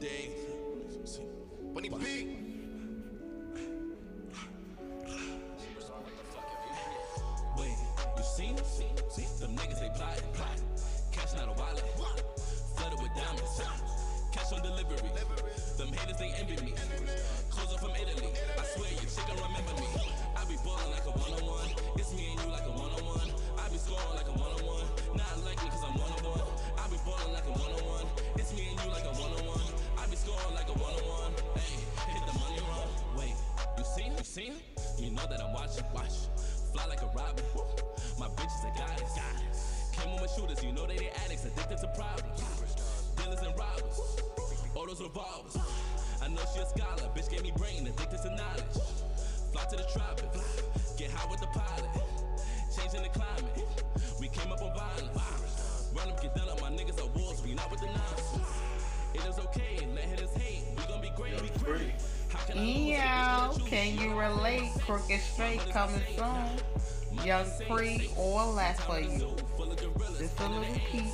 day. Bunny P. Wait, you seen? See? Them niggas they plotting. Cash not a wallet. Flooded with diamonds. Cash on delivery. Them haters they envy me. See him? You know that I'm watching. Watch. Fly like a robin. My bitch is a goddess. Came with my shooters, you know they the addicts, addicted to problems. Dealers and robbers, all those revolvers. I know she a scholar, bitch gave me brain, addicted to knowledge. Fly to the tropics, get high with the pilot. Changing the climate, we came up on violence. Run up, get done up, my niggas are wolves, we not with the nonsense. It is okay, let haters hate, we gon' be great, we great. Can you relate? Crooked Straight coming soon. Young Free, or that for you. Just a little peek.